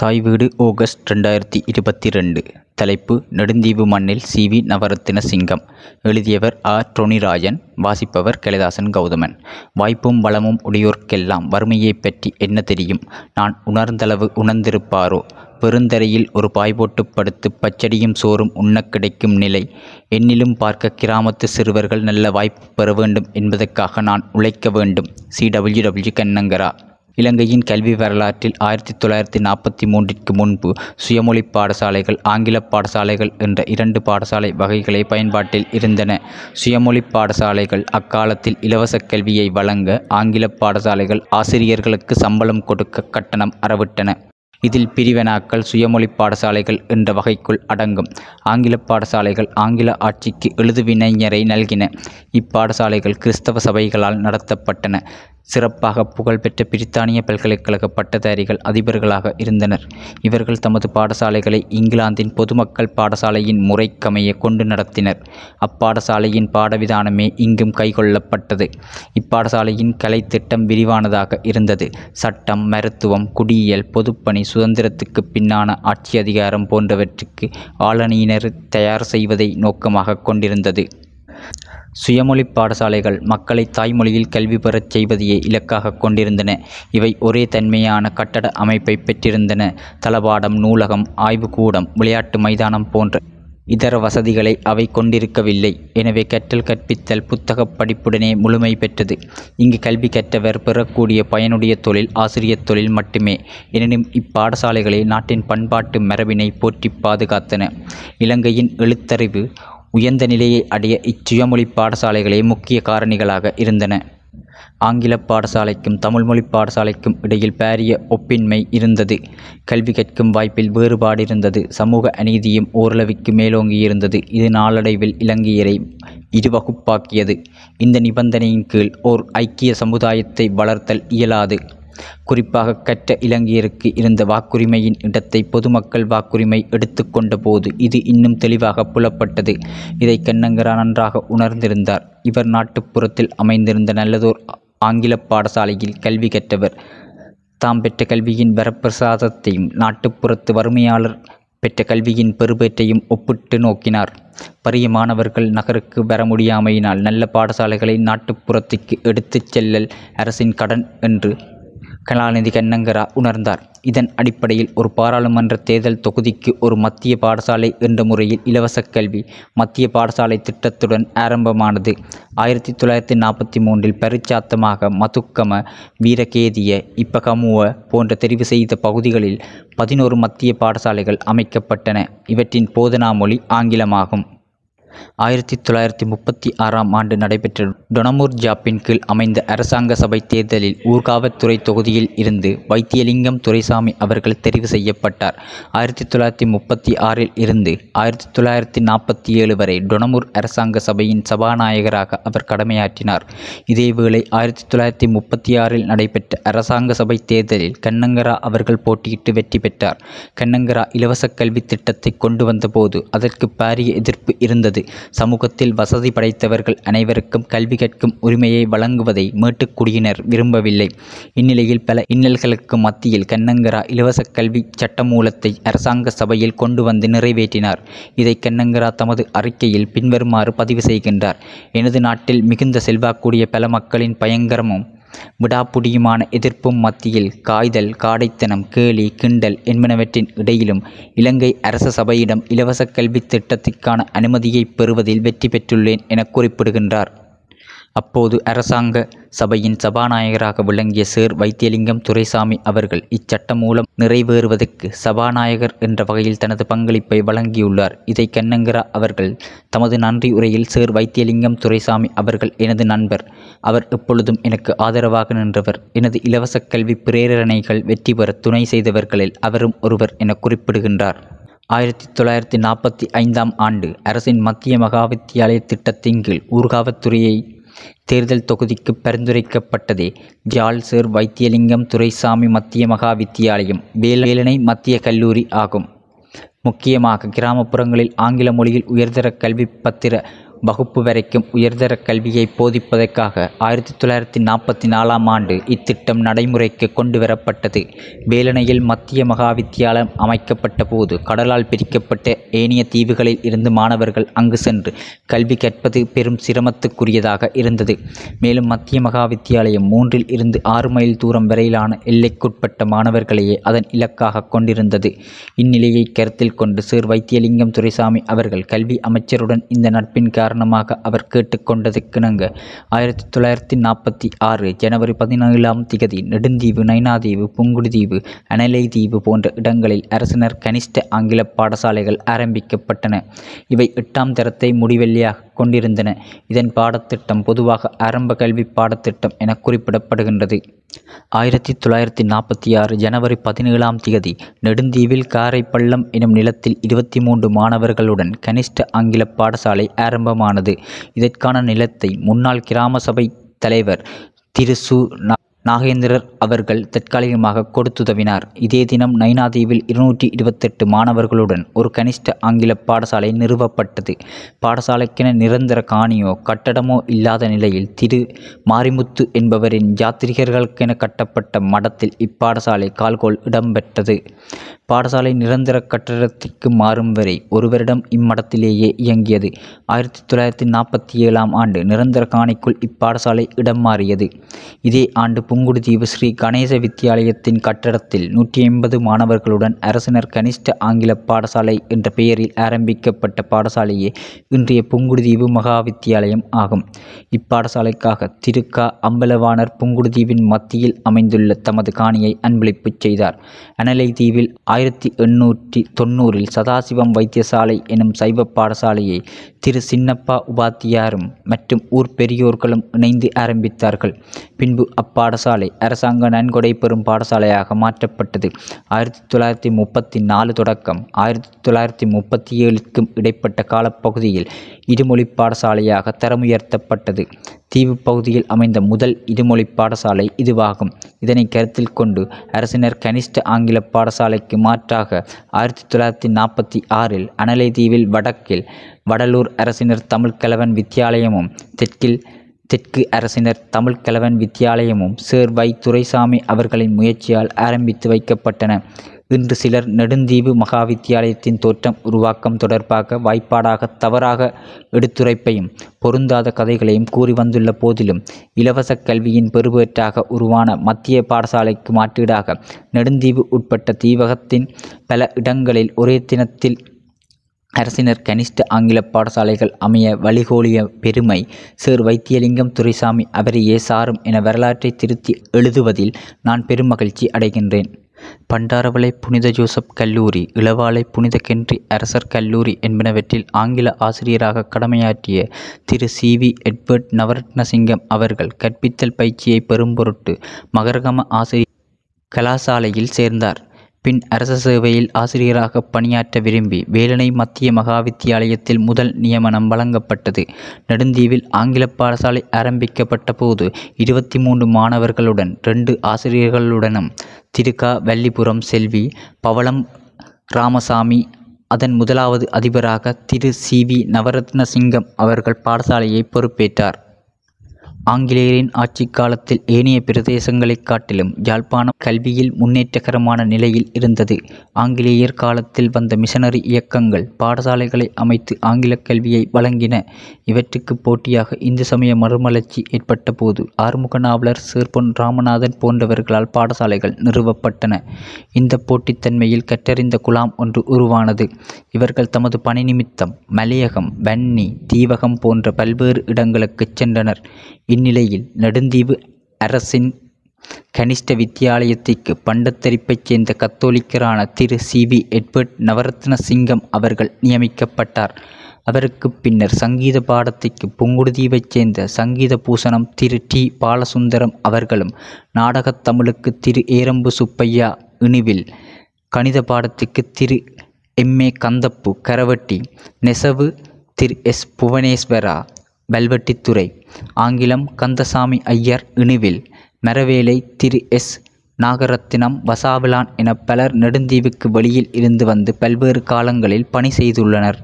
தாய் வீடு ஆகஸ்ட் ரெண்டாயிரத்தி இருபத்தி ரெண்டு. தலைப்பு நெடுந்தீவு மண்ணில் சி. வி. நவரத்தின சிங்கம். எழுதியவர் ஆர் டொனிராஜன் வாசிப்பவர் கலிதாசன் கௌதமன். வாய்ப்பும் வளமும் உடையோர்க்கெல்லாம் வறுமையைப் பற்றி என்ன தெரியும்? நான் உணர்ந்தளவு உணர்ந்திருப்பாரோ? பெருந்தரையில் ஒரு பாய் போட்டு படுத்து பச்சடியும் சோறும் உண்ணக் கிடைக்கும் நிலை. என்னிலும் பார்க்க கிராமத்து சிறுவர்கள் நல்ல வாய்ப்பு பெற வேண்டும் என்பதற்காக நான் உழைக்க வேண்டும். சி. W W Kannangara. இலங்கையின் கல்வி வரலாற்றில் ஆயிரத்தி தொள்ளாயிரத்தி நாற்பத்தி மூன்றிற்கு முன்பு சுயமொழி பாடசாலைகள் ஆங்கில பாடசாலைகள் என்ற இரண்டு பாடசாலை வகைகளே பயன்பாட்டில் இருந்தன. சுயமொழி பாடசாலைகள் அக்காலத்தில் இலவச கல்வியை வழங்க ஆங்கில பாடசாலைகள் ஆசிரியர்களுக்கு சம்பளம் கொடுக்க கட்டணம் அறவிட்டன. இதில் பிரிவினாக்கள் சுயமொழி பாடசாலைகள் என்ற வகைக்குள் அடங்கும். ஆங்கில பாடசாலைகள் ஆங்கில ஆட்சிக்கு எழுதுவினைஞரை நல்கின. இப்பாடசாலைகள் கிறிஸ்தவ சபைகளால் நடத்தப்பட்டன. சிறப்பாக புகழ்பெற்ற பிரித்தானிய பல்கலைக்கழக பட்டதாரிகள் அதிபர்களாக இருந்தனர். இவர்கள் தமது பாடசாலைகளை இங்கிலாந்தின் பொதுமக்கள் பாடசாலையின் முறைக்கமைய கொண்டு நடத்தினர். அப்பாடசாலையின் பாடவிதானமே இங்கும் கைகொள்ளப்பட்டது. இப்பாடசாலையின் கலைத்திட்டம் விரிவானதாக இருந்தது. சட்டம் மருத்துவம் குடியியல் பொதுப்பணி சுதந்திரத்துக்கு பின்னான ஆட்சி அதிகாரம் போன்றவற்றுக்கு ஆளணியினர் தயார் செய்வதை நோக்கமாக கொண்டிருந்தது. சுயமொழி பாடசாலைகள் மக்களை தாய்மொழியில் கல்வி பெறச் செய்வதையே இலக்காக கொண்டிருந்தன. இவை ஒரே தன்மையான கட்டட அமைப்பை பெற்றிருந்தன. தளபாடம் நூலகம் ஆய்வுக்கூடம் விளையாட்டு மைதானம் போன்ற இதர வசதிகளை அவை கொண்டிருக்கவில்லை. எனவே கற்றல் கற்பித்தல் புத்தகப் படிப்புடனே முழுமை பெற்றது. இங்கு கல்வி கற்றவர் பெறக்கூடிய பயனுடைய தொழில் ஆசிரியர் தொழில் மட்டுமே. எனினும் இப்பாடசாலைகளே நாட்டின் பண்பாட்டு மரபினை போற்றி பாதுகாத்தன. இலங்கையின் எழுத்தறிவு உயர்ந்த நிலையை அடைய இச்சுயமொழி பாடசாலைகளே முக்கிய காரணிகளாக இருந்தன. ஆங்கில பாடசாலைக்கும் தமிழ்மொழி பாடசாலைக்கும் இடையில் பாரிய ஒப்பின்மை இருந்தது. கல்வி கற்கும் வாய்ப்பில் வேறுபாடு இருந்தது சமூக அநீதியும் ஓரளவிற்கு மேலோங்கியிருந்தது. இது நாளடைவில் இலங்கையரை இருவகுப்பாக்கியது. இந்த நிபந்தனையின் கீழ் ஓர் ஐக்கிய சமுதாயத்தை வளர்த்தல் இயலாது. குறிப்பாக கற்ற இலங்கையருக்கு இருந்த வாக்குரிமையின் இடத்தை பொதுமக்கள் வாக்குரிமை எடுத்துக்கொண்ட போது இது இன்னும் தெளிவாக புலப்பட்டது. இதை கண்ணங்கரா நன்றாக உணர்ந்திருந்தார். இவர் நாட்டுப்புறத்தில் அமைந்திருந்த நல்லதோர் ஆங்கில பாடசாலையில் கல்வி கற்றவர். தாம் பெற்ற கல்வியின் வரப்பிரசாதத்தையும் நாட்டுப்புறத்து வறுமையாளர் பெற்ற கல்வியின் பெறுபேற்றையும் ஒப்பிட்டு நோக்கினார். பரிய மாணவர்கள் நகருக்கு வர முடியாமையினால் நல்ல பாடசாலைகளை நாட்டுப்புறத்துக்கு எடுத்துச் செல்லல் அரசின் கடன் என்று கலாநிதி கண்ணங்கரா உணர்ந்தார். இதன் அடிப்படையில் ஒரு பாராளுமன்ற தேர்தல் தொகுதிக்கு ஒரு மத்திய பாடசாலை என்ற முறையில் இலவச கல்வி மத்திய பாடசாலை திட்டத்துடன் ஆரம்பமானது. ஆயிரத்தி தொள்ளாயிரத்தி நாற்பத்தி மூன்றில் பரிச்சாத்தமாக மதுக்கம வீரகேதிய இப்பகமுவ போன்ற தெரிவு செய்த பகுதிகளில் பதினோரு மத்திய பாடசாலைகள் அமைக்கப்பட்டன. இவற்றின் போதனா மொழி ஆங்கிலமாகும். ஆயிரத்தி தொள்ளாயிரத்தி முப்பத்தி ஆறாம் ஆண்டு நடைபெற்ற டொனமூர் ஜாப்பின் கீழ் அமைந்த அரசாங்க சபை தேர்தலில் ஊர்காவத்துறை தொகுதியில் இருந்து வைத்தியலிங்கம் துரைசாமி அவர்கள் தெரிவு செய்யப்பட்டார். ஆயிரத்தி தொள்ளாயிரத்தி முப்பத்தி ஆறில் இருந்து ஆயிரத்தி தொள்ளாயிரத்தி நாற்பத்தி ஏழு வரை டொனமூர் அரசாங்க சபையின் சபாநாயகராக அவர் கடமையாற்றினார். இதேவேளை ஆயிரத்தி தொள்ளாயிரத்தி முப்பத்தி ஆறில் நடைபெற்ற அரசாங்க சபை தேர்தலில் கண்ணங்கரா அவர்கள் போட்டியிட்டு வெற்றி பெற்றார். கண்ணங்கரா இலவச கல்வி திட்டத்தை கொண்டு வந்தபோது அதற்கு பாரிய எதிர்ப்பு இருந்தது. சமூகத்தில் வசதி படைத்தவர்கள் அனைவருக்கும் கல்வி கற்கும் உரிமையை வழங்குவதை மேட்டுக்குடியினர் விரும்பவில்லை. இந்நிலையில் பல இன்னல்களுக்கு மத்தியில் கண்ணங்கரா இலவச கல்வி சட்டமூலத்தை அரசாங்க சபையில் கொண்டு வந்து நிறைவேற்றினார். இதை கண்ணங்கரா தமது அறிக்கையில் பின்வருமாறு பதிவு செய்கின்றார். எனது நாட்டில் மிகுந்த செல்வாக்குடைய பல மக்களின் பயங்கரமும் விடாப்புடியுமான எதிர்ப்பும் மத்தியில் காய்தல் காடைத்தனம் கேலி கிண்டல் என்பனவற்றின் இடையிலும் இலங்கை அரச சபையிடம் இலவச கல்வி திட்டத்திற்கான அனுமதியை பெறுவதில் வெற்றி பெற்றுள்ளேன் என குறிப்பிடுகின்றார். அப்போது அரசாங்க சபையின் சபாநாயகராக விளங்கிய சேர் வைத்தியலிங்கம் துரைசாமி அவர்கள் இச்சட்டம் மூலம் நிறைவேறுவதற்கு சபாநாயகர் என்ற வகையில் தனது பங்களிப்பை வழங்கியுள்ளார். இதை கண்ணங்கரா அவர்கள் தமது நன்றி உரையில் சேர் வைத்தியலிங்கம் துரைசாமி அவர்கள் எனது நண்பர் அவர் எப்பொழுதும் எனக்கு ஆதரவாக நின்றவர். எனது இலவச கல்வி பிரேரணைகள் வெற்றி பெற துணை செய்தவர்களில் அவரும் ஒருவர் என குறிப்பிடுகின்றார். ஆயிரத்தி தொள்ளாயிரத்தி நாற்பத்தி ஐந்தாம் ஆண்டு அரசின் மத்திய மகாவித்தியாலய திட்டத்தின் கீழ் ஊர்காவத்துறையை தேர்தல் தொகுதிக்கு பரிந்துரைக்கப்பட்டதே. ஜால்சேர் வைத்தியலிங்கம் துரைசாமி மத்திய மகா வித்தியாலயம் வேலனை மத்திய கல்லூரி ஆகும். முக்கியமாக கிராமப்புறங்களில் ஆங்கில மொழியில் உயர்தர கல்வி பத்திர வகுப்பு வரைக்கும் உயர்தர கல்வியை போதிப்பதற்காக ஆயிரத்தி தொள்ளாயிரத்தி நாற்பத்தி நாலாம் ஆண்டு இத்திட்டம் நடைமுறைக்கு கொண்டு வரப்பட்டது. வேலணையில் மத்திய மகாவித்தியாலயம் அமைக்கப்பட்ட போது கடலால் பிரிக்கப்பட்ட ஏனைய தீவுகளில் இருந்து மாணவர்கள் அங்கு சென்று கல்வி கற்பது பெரும் சிரமத்துக்குரியதாக இருந்தது. மேலும் மத்திய மகாவித்தியாலயம் மூன்றில் இருந்து ஆறு மைல் தூரம் வரையிலான எல்லைக்குட்பட்ட மாணவர்களையே அதன் இலக்காக கொண்டிருந்தது. இந்நிலையை கருத்தில் கொண்டு சிறு வைத்தியலிங்கம் துரைசாமி அவர்கள் கல்வி அமைச்சருடன் இந்த நட்பின் காரணமாக அவர் கேட்டுக்கொண்டதற்கிணங்க. ஆயிரத்தி தொள்ளாயிரத்தி நாற்பத்தி ஆறு ஜனவரி பதினேழாம் திகதி நெடுந்தீவு நைனாதீவு புங்குடுதீவு அனலை தீவு போன்ற இடங்களில் அரசினர் கனிஷ்ட ஆங்கில பாடசாலைகள் ஆரம்பிக்கப்பட்டன. இவை எட்டாம் தரத்தை முடிவெளியாக கொண்டிருந்தன. இதன் பாடத்திட்டம் பொதுவாக ஆரம்ப கல்வி பாடத்திட்டம் என குறிப்பிடப்படுகின்றது. ஆயிரத்தி தொள்ளாயிரத்தி நாற்பத்தி ஆறு ஜனவரி பதினேழாம் திகதி நெடுந்தீவில் காரைப்பள்ளம் எனும் நிலத்தில் இருபத்தி மூன்று மாணவர்களுடன் கனிஷ்ட ஆங்கில பாடசாலை ஆரம்பம் ஆரம்பமானது இதற்கான நிலத்தை முன்னாள் கிராம சபை தலைவர் திரு சு நாகேந்திரர் அவர்கள் தற்காலிகமாக கொடுத்துதவினார். இதே தினம் நைனாதீவில் இருநூற்றி இருபத்தெட்டு மாணவர்களுடன் ஒரு கனிஷ்ட ஆங்கில பாடசாலை நிறுவப்பட்டது. பாடசாலைக்கென நிரந்தர காணியோ கட்டடமோ இல்லாத நிலையில் திரு மாரிமுத்து என்பவரின் யாத்திரிகர்களுக்கென கட்டப்பட்ட மடத்தில் இப்பாடசாலை கால்கோள் இடம்பெற்றது. பாடசாலை நிரந்தர கட்டடத்திற்கு மாறும் வரை ஒரு வருடம் இம்மடத்திலேயே இயங்கியது. ஆயிரத்தி தொள்ளாயிரத்தி நாற்பத்தி ஏழாம் ஆண்டு நிரந்தர காணிக்குள் இப்பாடசாலை இடம் மாறியது. இதே ஆண்டு புங்குடுதீவு ஸ்ரீ கணேச வித்தியாலயத்தின் கட்டடத்தில் நூற்றி ஐம்பது மாணவர்களுடன் அரசினர் கனிஷ்ட ஆங்கில பாடசாலை என்ற பெயரில் ஆரம்பிக்கப்பட்ட பாடசாலையே இன்றைய புங்குடுதீவு மகா வித்தியாலயம் ஆகும். இப்பாடசாலைக்காக திருக்கா அம்பலவாணர் புங்குடுதீவின் மத்தியில் அமைந்துள்ள தமது காணியை அன்பளிப்பு செய்தார். அனலை தீவில் ஆயிரத்தி எண்ணூற்றி தொண்ணூறில் சதாசிவம் வைத்தியசாலை எனும் சைவ பாடசாலையை திரு சின்னப்பா உபாத்தியாரும் மற்றும் ஊர் பெரியோர்களும் இணைந்து ஆரம்பித்தார்கள். பின்பு பாடசாலை. அரசாங்க நன்கொடை பெறும் பாடசாலையாக மாற்றப்பட்டது. ஆயிரத்தி தொள்ளாயிரத்தி முப்பத்தி நாலு தொடக்கம். ஆயிரத்தி தொள்ளாயிரத்தி முப்பத்தி ஏழுக்கும் இடைப்பட்ட காலப்பகுதியில் இருமொழி பாடசாலையாக தரமுயர்த்தப்பட்டது. தீவு பகுதியில் அமைந்த முதல் இருமொழி பாடசாலை இதுவாகும். இதனை கருத்தில் கொண்டு அரசினர் கனிஷ்ட ஆங்கில பாடசாலைக்கு மாற்றாக ஆயிரத்தி தொள்ளாயிரத்தி நாற்பத்தி ஆறில் அனலை தீவில் வடக்கில் வடலூர் அரசினர் தமிழ் கலவன் வித்தியாலயமும் தெற்கில் தெற்கு அரசினர் தமிழ் கலவன் வித்தியாலயமும் சேர் வை துரைசாமி அவர்களின் முயற்சியால் ஆரம்பித்து வைக்கப்பட்டன. இன்று சிலர் நெடுந்தீவு மகாவித்தியாலயத்தின் தோற்றம் உருவாக்கம் தொடர்பாக வாய்ப்பாடாக தவறாக எடுத்துரைப்பையும் பொருந்தாத கதைகளையும் கூறி வந்துள்ள போதிலும் இலவச கல்வியின் பெறுபேற்றாக உருவான மத்திய பாடசாலைக்கு மாற்றீடாக நெடுந்தீவு உட்பட்ட தீவகத்தின் பல இடங்களில் ஒரே தினத்தில் அரசினர் கனிஷ்ட ஆங்கில பாடசாலைகள் அமைய வழிகோலிய பெருமை. சேர் வைத்தியலிங்கம் துரைசாமி அவரையே சாரும் என வரலாற்றை திருத்தி எழுதுவதில் நான் பெருமகிழ்ச்சி அடைகின்றேன். பண்டாரவளை புனித ஜோசப் கல்லூரி இளவாலை புனித கென்றி அரசர் கல்லூரி என்பனவற்றில் ஆங்கில ஆசிரியராக கடமையாற்றிய Thiru C V Edward Navaratnasingam அவர்கள் கற்பித்தல் பயிற்சியை பெறும் பொருட்டு மகரகம ஆசிரியர் கலாசாலையில் சேர்ந்தார். பின் அரச சேவையில் ஆசிரியராக பணியாற்ற விரும்பி வேலணை மத்திய மகாவித்தியாலயத்தில் முதல் நியமனம் வழங்கப்பட்டது. நெடுந்தீவில் ஆங்கில பாடசாலை ஆரம்பிக்கப்பட்ட போது இருபத்தி மூன்று மாணவர்களுடன் ரெண்டு ஆசிரியர்களுடனும் திருக்கா வல்லிபுரம் செல்வி பவளம் ராமசாமி அதன் முதலாவது அதிபராக திரு சி வி நவரத்னசிங்கம் அவர்கள் பாடசாலையை பொறுப்பேற்றார். ஆங்கிலேயரின் ஆட்சிக் காலத்தில் ஏனைய பிரதேசங்களைக் காட்டிலும் யாழ்ப்பாணம் கல்வியில் முன்னேற்றகரமான நிலையில் இருந்தது. ஆங்கிலேயர் காலத்தில் வந்த மிஷனரி இயக்கங்கள் பாடசாலைகளை அமைத்து ஆங்கிலக் கல்வியை வழங்கின. இவற்றுக்கு போட்டியாக இந்து சமய மறுமலர்ச்சி ஏற்பட்ட போது ஆறுமுக நாவலர் சேர்பொன் ராமநாதன் போன்றவர்களால் பாடசாலைகள் நிறுவப்பட்டன. இந்த போட்டித்தன்மையில் கற்றறிந்த குலாம் ஒன்று உருவானது. இவர்கள் தமது பணி நிமித்தம் மலையகம் வன்னி தீவகம் போன்ற பல்வேறு இடங்களுக்குச் சென்றனர். இந்நிலையில் நெடுந்தீவு அரசின் கனிஷ்ட வித்தியாலயத்திற்கு பண்டத்தரிப்பைச் சேர்ந்த கத்தோலிக்கரான திரு C V Edward Navaratnasingam அவர்கள் நியமிக்கப்பட்டார். அவருக்கு பின்னர் சங்கீத பாடத்திற்கு புங்குடுதீவைச் சேர்ந்த சங்கீத பூசணம் திரு டி. பாலசுந்தரம் அவர்களும் நாடகத் தமிழுக்கு திரு ஏரம்பு சுப்பையா இணுவில் கணித பாடத்துக்கு திரு எம்ஏ கந்தப்பு கரவட்டி நெசவு திரு எஸ். புவனேஸ்வரா வல்வெட்டித்துறை ஆங்கிலம் கந்தசாமி ஐயர் இணுவில் மரவேலை திரு எஸ். நாகரத்தினம் வசாவிலான் என பலர் நெடுந்தீவுக்கு வெளியில் இருந்து வந்து பல்வேறு காலங்களில் பணி செய்துள்ளனர்.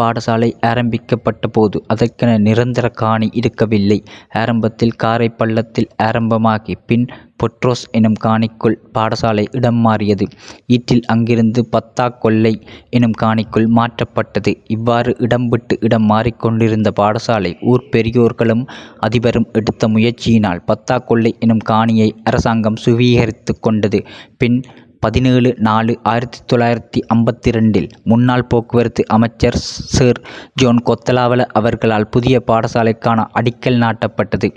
பாடசாலை ஆரம்பிக்கப்பட்ட போது அதற்கென நிரந்தர காணி இருக்கவில்லை. ஆரம்பத்தில் காரை பள்ளத்தில் ஆரம்பமாகி பின் பொட்ரோஸ் எனும் காணிக்குள் பாடசாலை இடம் மாறியது. ஈற்றில் அங்கிருந்து பத்தா கொல்லை எனும் காணிக்குள் மாற்றப்பட்டது. இவ்வாறு இடம் விட்டு இடம் மாறிக்கொண்டிருந்த பாடசாலை ஊர் பெரியோர்களும் அதிபரும் எடுத்த முயற்சியினால் பத்தா கொல்லை எனும் காணியை அரசாங்கம் சுவீகரித்து கொண்டது. பின் பதினேழு நாலு ஆயிரத்தி தொள்ளாயிரத்தி ஐம்பத்தி ரெண்டில் முன்னாள் போக்குவரத்து அமைச்சர் சர் ஜோன் கொத்தலாவல அவர்களால் புதிய பாடசாலைக்கான அடிக்கல் நாட்டப்பட்டது.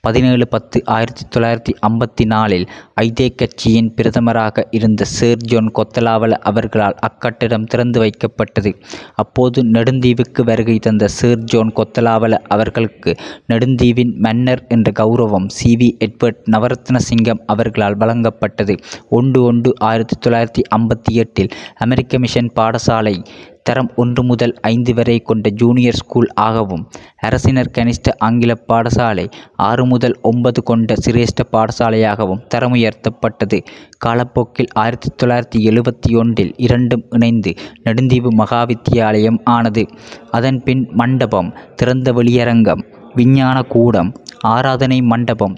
பதினேழு பத்து ஆயிரத்தி தொள்ளாயிரத்தி ஐம்பத்தி நாலில் ஐதே கட்சியின் பிரதமராக இருந்த சேர் ஜோன் கொத்தலாவல அவர்களால் அக்கட்டிடம் திறந்து வைக்கப்பட்டது. அப்போது நெடுந்தீவுக்கு வருகை தந்த சேர் ஜோன் கொத்தலாவல அவர்களுக்கு நெடுந்தீவின் மன்னர் என்ற கௌரவம் சி வி எட்வர்ட் நவரத்ன சிங்கம் அவர்களால் வழங்கப்பட்டது. ஒன்று ஒன்று ஆயிரத்தி தொள்ளாயிரத்தி ஐம்பத்தி எட்டில் அமெரிக்க மிஷன் பாடசாலை தரம் ஒன்று முதல் ஐந்து வரை கொண்ட ஜூனியர் ஸ்கூல் ஆகவும் அரசினர் கனிஷ்ட ஆங்கில பாடசாலை ஆறு முதல் ஒன்பது கொண்ட சிரேஷ்ட பாடசாலையாகவும் தரம் உயர்த்தப்பட்டது காலப்போக்கில் ஆயிரத்தி தொள்ளாயிரத்தி எழுபத்தி ஒன்றில் இரண்டும் இணைந்து நெடுந்தீவு மகாவித்தியாலயம் ஆனது. அதன்பின் மண்டபம் திறந்த வெளியரங்கம் விஞ்ஞான கூடம் ஆராதனை மண்டபம்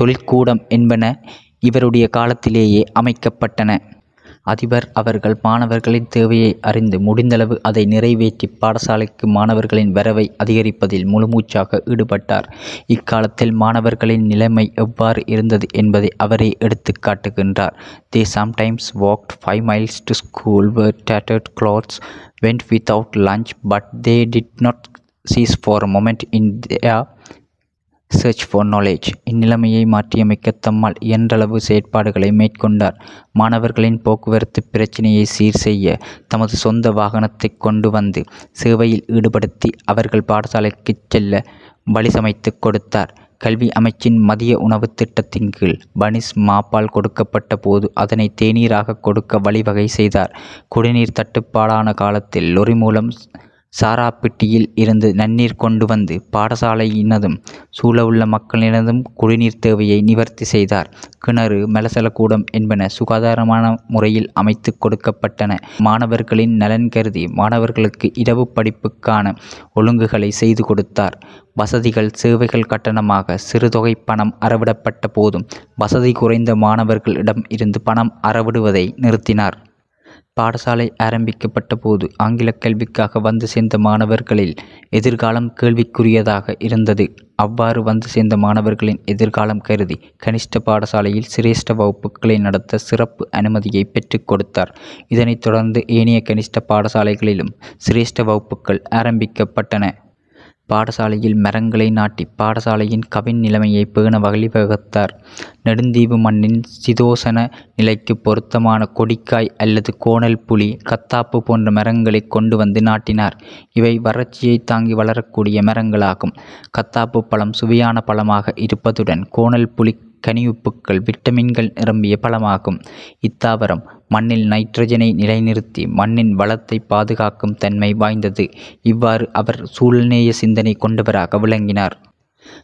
தொழிற்கூடம் என்பன இவருடைய காலத்திலேயே அமைக்கப்பட்டன. அதிபர் அவர்கள் மாணவர்களின் தேவையை அறிந்து முடிந்தளவு அதை நிறைவேற்றி பாடசாலைக்கு மாணவர்களின் வரவை அதிகரிப்பதில் முழுமூச்சாக ஈடுபட்டார். இக்காலத்தில் மாணவர்களின் நிலைமை எவ்வாறு இருந்தது என்பதை அவரே எடுத்து காட்டுகின்றார். They sometimes walked five miles to school were tattered clothes went without lunch but they did not cease for a moment search for knowledge இந்நிலைமையை மாற்றியமைக்க தம்மால் இயன்றளவு செயற்பாடுகளை மேற்கொண்டார். மாணவர்களின் போக்குவரத்து பிரச்சினையை சீர் செய்ய தமது சொந்த வாகனத்தை கொண்டு வந்து சேவையில் ஈடுபடுத்தி அவர்கள் பாடசாலைக்கு செல்ல வழி சமைத்து கொடுத்தார். கல்வி அமைச்சின் மதிய உணவு திட்டத்தின் கீழ் பனிஸ் மாப்பால் கொடுக்கப்பட்ட போது அதனை தேநீராக கொடுக்க வழிவகை செய்தார். குடிநீர் தட்டுப்பாடான காலத்தில் லொரி மூலம் சாராப்பிட்டியில் இருந்து நன்னீர் கொண்டு வந்து பாடசாலையினதும் சூழவுள்ள மக்களினதும் குடிநீர் தேவையை நிவர்த்தி செய்தார். கிணறு மலசலக்கூடம் என்பன சுகாதாரமான முறையில் அமைத்து கொடுக்கப்பட்டன. மாணவர்களின் நலன் கருதி மாணவர்களுக்கு இரவு படிப்புக்கான ஒழுங்குகளை செய்து கொடுத்தார். வசதிகள் சேவைகள் கட்டணமாக சிறுதொகை பணம் அறவிடப்பட்ட போதும் வசதி குறைந்த மாணவர்களிடம் இருந்து பணம் அறவிடுவதை நிறுத்தினார். பாடசாலை ஆரம்பிக்கப்பட்ட போது ஆங்கில கல்விக்காக வந்து சேர்ந்த மாணவர்களில் எதிர்காலம் கேள்விக்குரியதாக இருந்தது. அவ்வாறு வந்து சேர்ந்த மாணவர்களின் எதிர்காலம் கருதி கனிஷ்ட பாடசாலையில் சிரேஷ்ட வகுப்புகளை நடத்த சிறப்பு அனுமதியை பெற்றுக் கொடுத்தார். இதனைத் தொடர்ந்து ஏனைய கனிஷ்ட பாடசாலைகளிலும் சிரேஷ்ட வகுப்புகள் ஆரம்பிக்கப்பட்டன. பாடசாலையில் மரங்களை நாட்டி பாடசாலையின் கவின் நிலைமையை பேண வழிவகுத்தார் நெடுந்தீவு மண்ணின் சிதோசன நிலைக்கு பொருத்தமான கொடிக்காய் அல்லது கோணல் புலி கத்தாப்பு போன்ற மரங்களை கொண்டு வந்து நாட்டினார். இவை வறட்சியை தாங்கி வளரக்கூடிய மரங்களாகும். கத்தாப்பு பழம் சுவையான பழமாக இருப்பதுடன் கோணல் புலி கனியுப்புக்கள் விட்டமின்கள் நிரம்பிய பழமாகும். இத்தாவரம் மண்ணில் நைட்ரஜனை நிலைநிறுத்தி மண்ணின் வளத்தை பாதுகாக்கும் தன்மை வாய்ந்தது. இவ்வாறு அவர் சூழ்நேய சிந்தனை கொண்டவராக விளங்கினார்.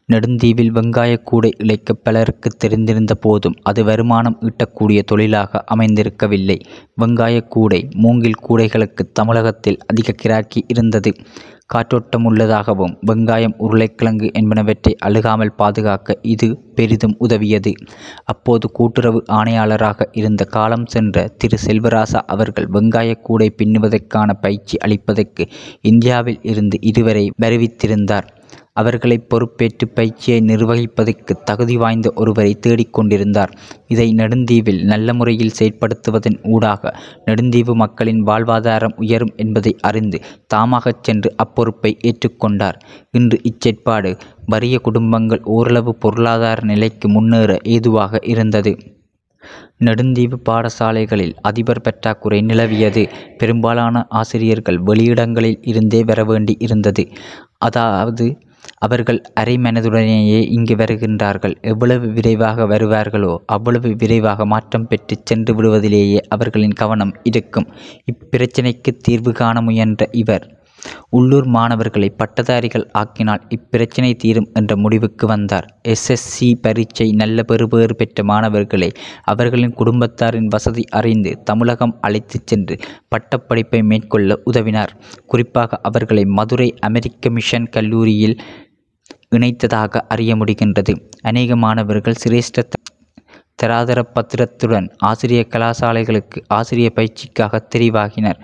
நெடுந்தீவில் வெங்காயக் கூடை இழைக்க பலருக்கு தெரிந்திருந்த போதும் அது வருமானம் ஈட்டக்கூடிய தொழிலாக அமைந்திருக்கவில்லை. வெங்காயக் கூடை மூங்கில் கூடைகளுக்கு தமிழகத்தில் அதிக கிராக்கி இருந்தது. காற்றோட்டம் உள்ளதாகவும் வெங்காயம் உருளைக்கிழங்கு என்பனவற்றை அழுகாமல் பாதுகாக்க இது பெரிதும் உதவியது. அப்போது கூட்டுறவு ஆணையாளராக இருந்த காலம் சென்ற திரு. செல்வராசா அவர்கள் வெங்காயக்கூடை பின்னுவதற்கான பயிற்சி அளிப்பதற்கு இந்தியாவில் இருந்து இதுவரை வருவித்திருந்தார். அவர்களை பொறுப்பேற்று பயிற்சியை நிர்வகிப்பதற்கு தகுதி வாய்ந்த ஒருவரை தேடிக்கொண்டிருந்தார் இதை நெடுந்தீவில் நல்ல முறையில் செயற்படுத்துவதன் ஊடாக நெடுந்தீவு மக்களின் வாழ்வாதாரம் உயரும் என்பதை அறிந்து தாமாகச் சென்று அப்பொறுப்பை ஏற்றுக்கொண்டார் இன்று இச்செற்பாடு வறிய குடும்பங்கள் ஓரளவு பொருளாதார நிலைக்கு முன்னேற ஏதுவாக இருந்தது. நெடுந்தீவு பாடசாலைகளில் அதிபர் பற்றாக்குறை நிலவியது. பெரும்பாலான ஆசிரியர்கள் வெளியிடங்களில் இருந்தே வர வேண்டி இருந்தது. அதாவது அவர்கள் அரை மனதுடனேயே இங்கு வருகின்றார்கள். எவ்வளவு விரைவாக வருவார்களோ அவ்வளவு விரைவாக மாற்றம் பெற்று சென்று விடுவதிலேயே அவர்களின் கவனம் இருக்கும். இப்பிரச்சினைக்கு தீர்வு காண முயன்ற இவர் உள்ளூர் மாணவர்களை பட்டதாரிகள் ஆக்கினால் இப்பிரச்சினை தீரும் என்ற முடிவுக்கு வந்தார். எஸ்எஸ்சி பரீட்சை நல்ல பெறுபேறு பெற்ற மாணவர்களை அவர்களின் குடும்பத்தாரின் வசதி அறிந்து தமிழகம் அழைத்துச் சென்று பட்டப்படிப்பை மேற்கொள்ள உதவினார். குறிப்பாக அவர்களை மதுரை அமெரிக்க மிஷன் கல்லூரியில் இணைத்ததாக அறிய முடிகின்றது. அநேக மாணவர்கள் சிரேஷ்ட தராதர பத்திரத்துடன் ஆசிரிய கலாசாலைகளுக்கு ஆசிரிய பயிற்சிக்காக தெரிவாகினர்.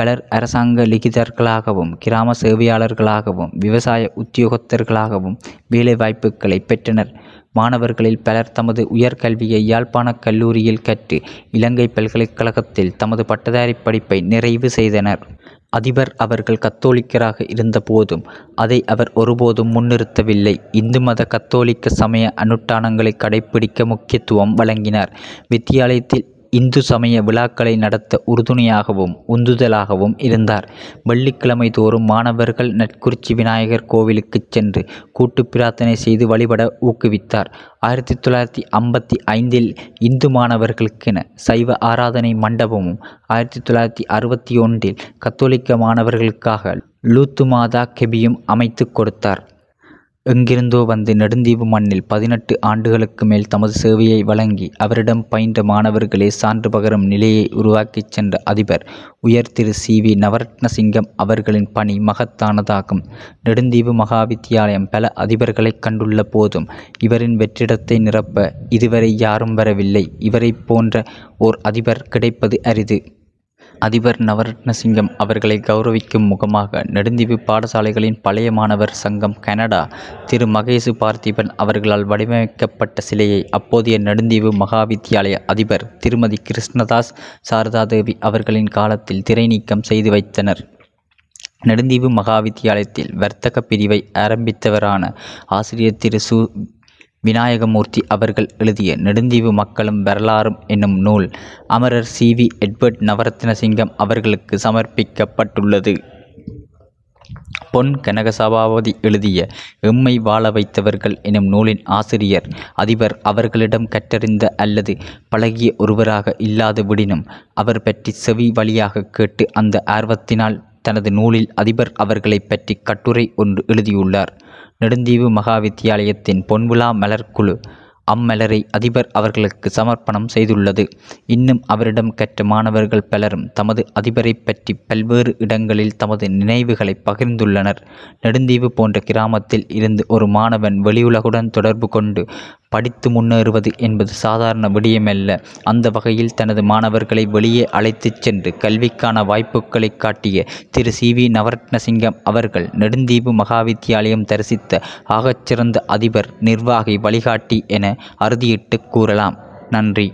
பலர் அரசாங்க லிகிதர்களாகவும் கிராம சேவையாளர்களாகவும் விவசாய உத்தியோகத்தர்களாகவும் வேலைவாய்ப்புகளை பெற்றனர். மாணவர்களில் பலர் தமது உயர்கல்வியை யாழ்ப்பாணக் கல்லூரியில் கற்று இலங்கை பல்கலைக்கழகத்தில் தமது பட்டதாரி படிப்பை நிறைவு செய்தனர். அதிபர் அவர்கள் கத்தோலிக்கராக இருந்தபோதும் அதை அவர் ஒருபோதும் முன்னிறுத்தவில்லை. இந்து மத கத்தோலிக்க சமய அனுஷ்டானங்களை கடைப்பிடிக்க முக்கியத்துவம் வழங்கினார். வித்தியாலயத்தில் இந்து சமய விழாக்களை நடத்த உறுதுணையாகவும் உந்துதலாகவும் இருந்தார். வெள்ளிக்கிழமை தோறும் மாணவர்கள் நற்குறிச்சி விநாயகர் கோவிலுக்கு சென்று கூட்டு பிரார்த்தனை செய்து வழிபட ஊக்குவித்தார். ஆயிரத்தி தொள்ளாயிரத்தி ஐம்பத்தி ஐந்தில் இந்து மாணவர்களுக்கென சைவ ஆராதனை மண்டபமும் ஆயிரத்தி தொள்ளாயிரத்தி அறுபத்தி ஒன்றில் கத்தோலிக்க மாணவர்களுக்காக லூத்து மாதா கெபியும் அமைத்து கொடுத்தார். எங்கிருந்தோ வந்து நெடுந்தீவு மண்ணில் பதினெட்டு ஆண்டுகளுக்கு மேல் தமது சேவையை வழங்கி அவரிடம் பயின்ற மாணவர்களே சான்று பகரும் நிலையை உருவாக்கிச் சென்ற அதிபர் உயர் திரு சி வி நவரத்னசிங்கம் அவர்களின் பணி மகத்தானதாகும். நெடுந்தீவு மகாவித்தியாலயம் பல அதிபர்களைக் கண்டுள்ள போதும் இவரின் வெற்றிடத்தை நிரப்ப இதுவரை யாரும் வரவில்லை. இவரைப் போன்ற ஓர் அதிபர் கிடைப்பது அரிது. அதிபர் நவரத்னசிங்கம் அவர்களை கௌரவிக்கும் முகமாக நெடுந்தீவு பாடசாலைகளின் பழைய மாணவர் சங்கம் கனடா திரு மகேசு பார்த்திபன் அவர்களால் வடிவமைக்கப்பட்ட சிலையை அப்போதைய நெடுந்தீவு மகாவித்தியாலய அதிபர் திருமதி கிருஷ்ணதாஸ் சாரதாதேவி அவர்களின் காலத்தில் திரைநீக்கம் செய்து வைத்தனர். நெடுந்தீவு மகாவித்தியாலயத்தில் வர்த்தக பிரிவை ஆரம்பித்தவரான ஆசிரியர் திரு சு விநாயகமூர்த்தி அவர்கள் எழுதிய நெடுந்தீவு மக்களும் வரலாறும் என்னும் நூல் அமரர் சி. வி. எட்வர்ட் நவரத்னசிங்கம் அவர்களுக்கு சமர்ப்பிக்கப்பட்டுள்ளது. பொன் கனகசபாபதி எழுதிய எம்மை வாழ வைத்தவர்கள் எனும் நூலின் ஆசிரியர் அதிபர் அவர்களிடம் கற்றறிந்த அல்லது பழகிய ஒருவராக இல்லாது விடினும் அவர் பற்றி செவி வழியாக கேட்டு அந்த ஆர்வத்தினால் தனது நூலில் அதிபர் அவர்களைப் பற்றி கட்டுரை ஒன்று எழுதியுள்ளார். நெடுந்தீவு மகாவித்தியாலயத்தின் பொன்விழா மலர்க்குழு. அம்மலரை அதிபர் அவர்களுக்கு சமர்ப்பணம் செய்துள்ளது. இன்னும் அவரிடம் கற்ற மாணவர்கள் பலரும் தமது அதிபரைப் பற்றி பல்வேறு இடங்களில் தமது நினைவுகளை பகிர்ந்துள்ளனர். நெடுந்தீவு போன்ற கிராமத்தில் இருந்து ஒரு மாணவன் வெளியுலகுடன் தொடர்பு கொண்டு படித்து முன்னேறுவது என்பது சாதாரண விடயமல்ல. அந்த வகையில் தனது மாணவர்களை வெளியே அழைத்துச் சென்று கல்விக்கான வாய்ப்புகளை காட்டிய திரு சி. வி. நவரத்னசிங்கம் அவர்கள் நெடுந்தீவு மகாவித்தியாலயம் தரிசித்த ஆகச்சிறந்த அதிபர் நிர்வாகி வழிகாட்டி என அறுதியிட்டு கூறலாம். நன்றி.